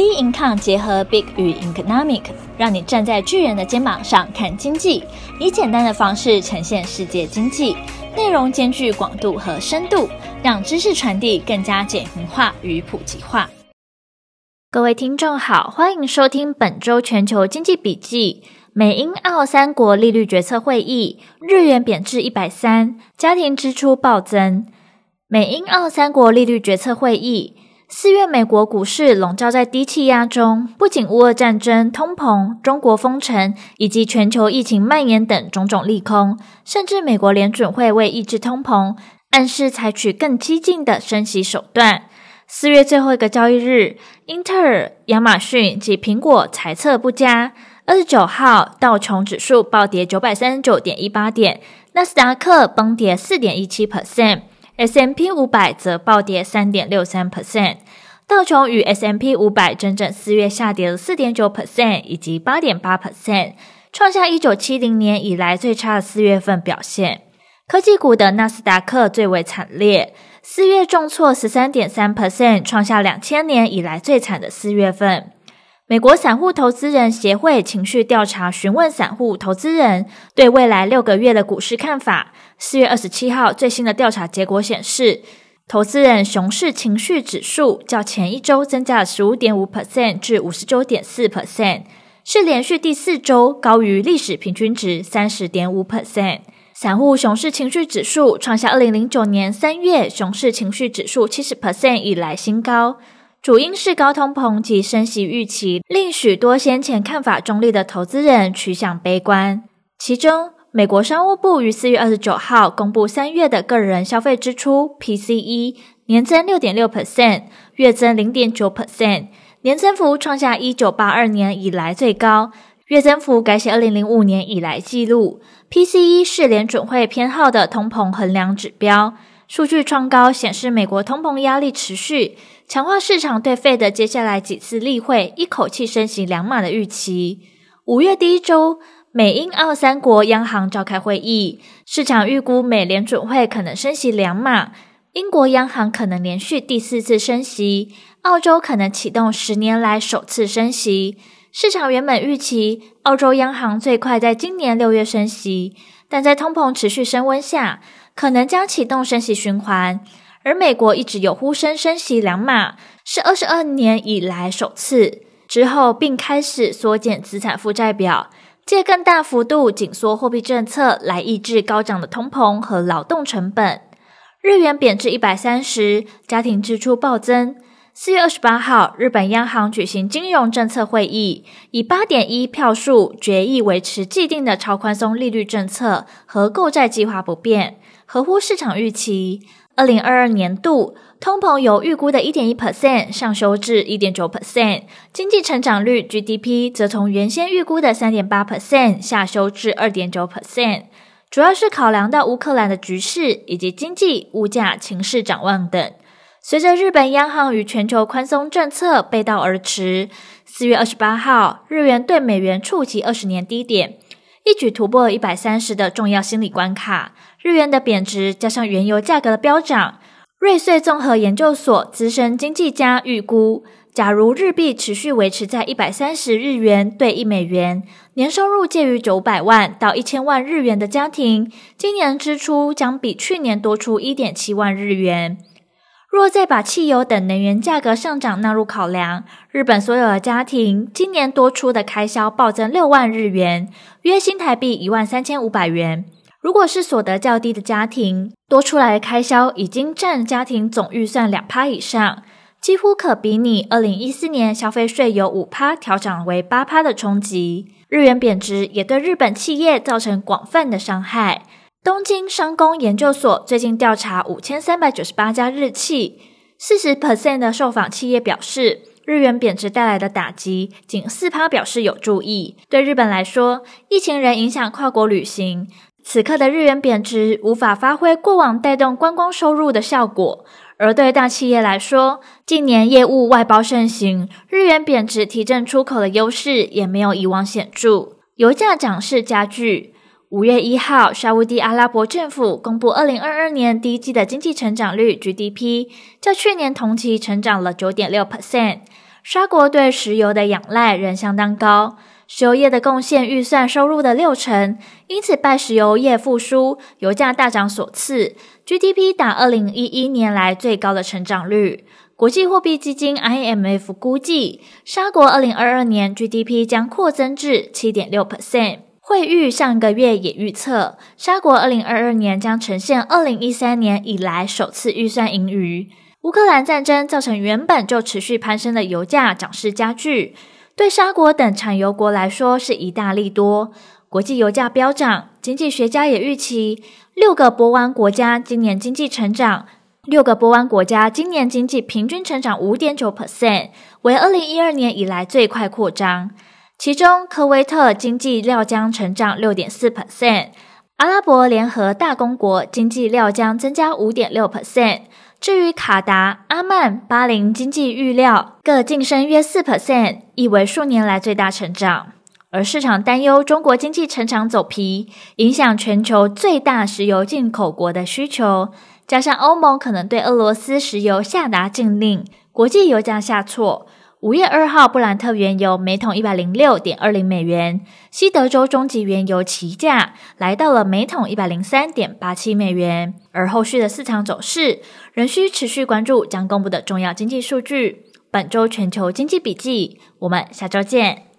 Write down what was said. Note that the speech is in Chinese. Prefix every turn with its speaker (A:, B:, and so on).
A: B Income 结合 Big 与 Economic，让你站在巨人的肩膀上看经济，以简单的方式呈现世界经济，内容兼具广度和深度，让知识传递更加简明化与普及化。各位听众好，欢迎收听本周全球经济笔记。美英澳三国利率决策会议，日元贬至一百三，家庭支出暴增。美英澳三国利率决策会议。四月，美国股市笼罩在低气压中，不仅乌俄战争、通膨、中国封城以及全球疫情蔓延等种种利空，甚至美国联准会为抑制通膨，暗示采取更激进的升息手段。四月最后一个交易日，英特尔、亚马逊及苹果财测不佳。二十九号，道琼指数暴跌九百三十九点一八点，纳斯达克崩跌四点一七 percent。S M P 五百则暴跌三点六三 percent，道琼与 S M P 五百整整四月下跌了四点九 percent 以及八点八 percent，创下一九七零年以来最差的四月份表现。科技股的纳斯达克最为惨烈，四月重挫十三点三 percent，创下两千年以来最惨的四月份。美国散户投资人协会情绪调查询问散户投资人对未来六个月的股市看法。四月二十七号最新的调查结果显示，投资人熊市情绪指数较前一周增加了十五点五 percent 至五十九点四 percent，是连续第四周高于历史平均值三十点五 percent。散户熊市情绪指数创下二零零九年三月熊市情绪指数七十 percent 以来新高。主因是高通膨及升息预期，令许多先前看法中立的投资人趋向悲观。其中，美国商务部于四月二十九号公布三月的个人消费支出 （PCE） 年增六点六 percent，月增零点九 percent，年增幅创下一九八二年以来最高，月增幅改写二零零五年以来纪录。PCE 是联准会偏好的通膨衡量指标，数据创高显示美国通膨压力持续。强化市场对 Fed 接下来几次例会一口气升息两码的预期。五月第一周，美英澳三国央行召开会议，市场预估美联准会可能升息两码，英国央行可能连续第四次升息，澳洲可能启动十年来首次升息。市场原本预期澳洲央行最快在今年六月升息，但在通膨持续升温下，可能将启动升息循环。而美国一直有呼声升息两码，是二十二年以来首次。之后并开始缩减资产负债表，借更大幅度紧缩货币政策来抑制高涨的通膨和劳动成本。日元贬至一百三十，家庭支出暴增。四月二十八号，日本央行举行金融政策会议，以八点一票数决议维持既定的超宽松利率政策和购债计划不变，合乎市场预期。二零二二年度通膨由预估的一点一 percent 上修至一点九 percent，经济成长率 GDP 则从原先预估的三点八 percent 下修至二点九 percent，主要是考量到乌克兰的局势以及经济、物价情势展望等。随着日本央行与全球宽松政策背道而驰，四月二十八号，日元兑美元触及二十年低点。一举突破一百三十的重要心理关卡，日元的贬值加上原油价格的飙涨，瑞穗综合研究所资深经济家预估，假如日币持续维持在一百三十日元兑一美元，年收入介于九百万到一千万日元的家庭，今年支出将比去年多出一点七万日元。若再把汽油等能源价格上涨纳入考量，日本所有的家庭今年多出的开销暴增六万日元，约新台币一万三千五百元。如果是所得较低的家庭，多出来的开销已经占家庭总预算两趴以上，几乎可比拟二零一四年消费税由五趴调涨为八趴的冲击。日元贬值也对日本企业造成广泛的伤害。东京商工研究所最近调查五千三百九十八家日企，四十 percent 的受访企业表示，日元贬值带来的打击，仅四趴表示有注意。对日本来说，疫情仍影响跨国旅行，此刻的日元贬值无法发挥过往带动观光收入的效果。而对大企业来说，近年业务外包盛行，日元贬值提振出口的优势也没有以往显著。油价涨势加剧。五月一号，沙乌地阿拉伯政府公布二零二二年第一季的经济成长率 GDP，较去年同期成长了九点六 percent。沙国对石油的仰赖仍相当高，石油业的贡献预算收入的六成，因此拜石油业复苏、油价大涨所赐，GDP 达二零一一年来最高的成长率。国际货币基金 IMF 估计，沙国二零二二年 GDP 将扩增至七点六 percent。惠誉上个月也预测，沙国二零二二年将呈现二零一三年以来首次预算盈余。乌克兰战争造成原本就持续攀升的油价涨势加剧，对沙国等产油国来说是一大利多。国际油价飙涨，经济学家也预期，六个波湾国家今年经济成长，六个波湾国家今年经济平均成长五点九 percent，为二零一二年以来最快扩张。其中，科威特经济料将成长六点四 percent，阿拉伯联合大公国经济料将增加五点六 percent。至于卡达、阿曼、巴林经济预料各晋升约四 percent，亦为数年来最大成长。而市场担忧中国经济成长走皮，影响全球最大石油进口国的需求，加上欧盟可能对俄罗斯石油下达禁令，国际油价下挫。五月二号，布兰特原油每桶一百零六点二零美元，西德州中级原油期价来到了每桶一百零三点八七美元。而后续的市场走势仍需持续关注将公布的重要经济数据。本周全球经济笔记，我们下周见。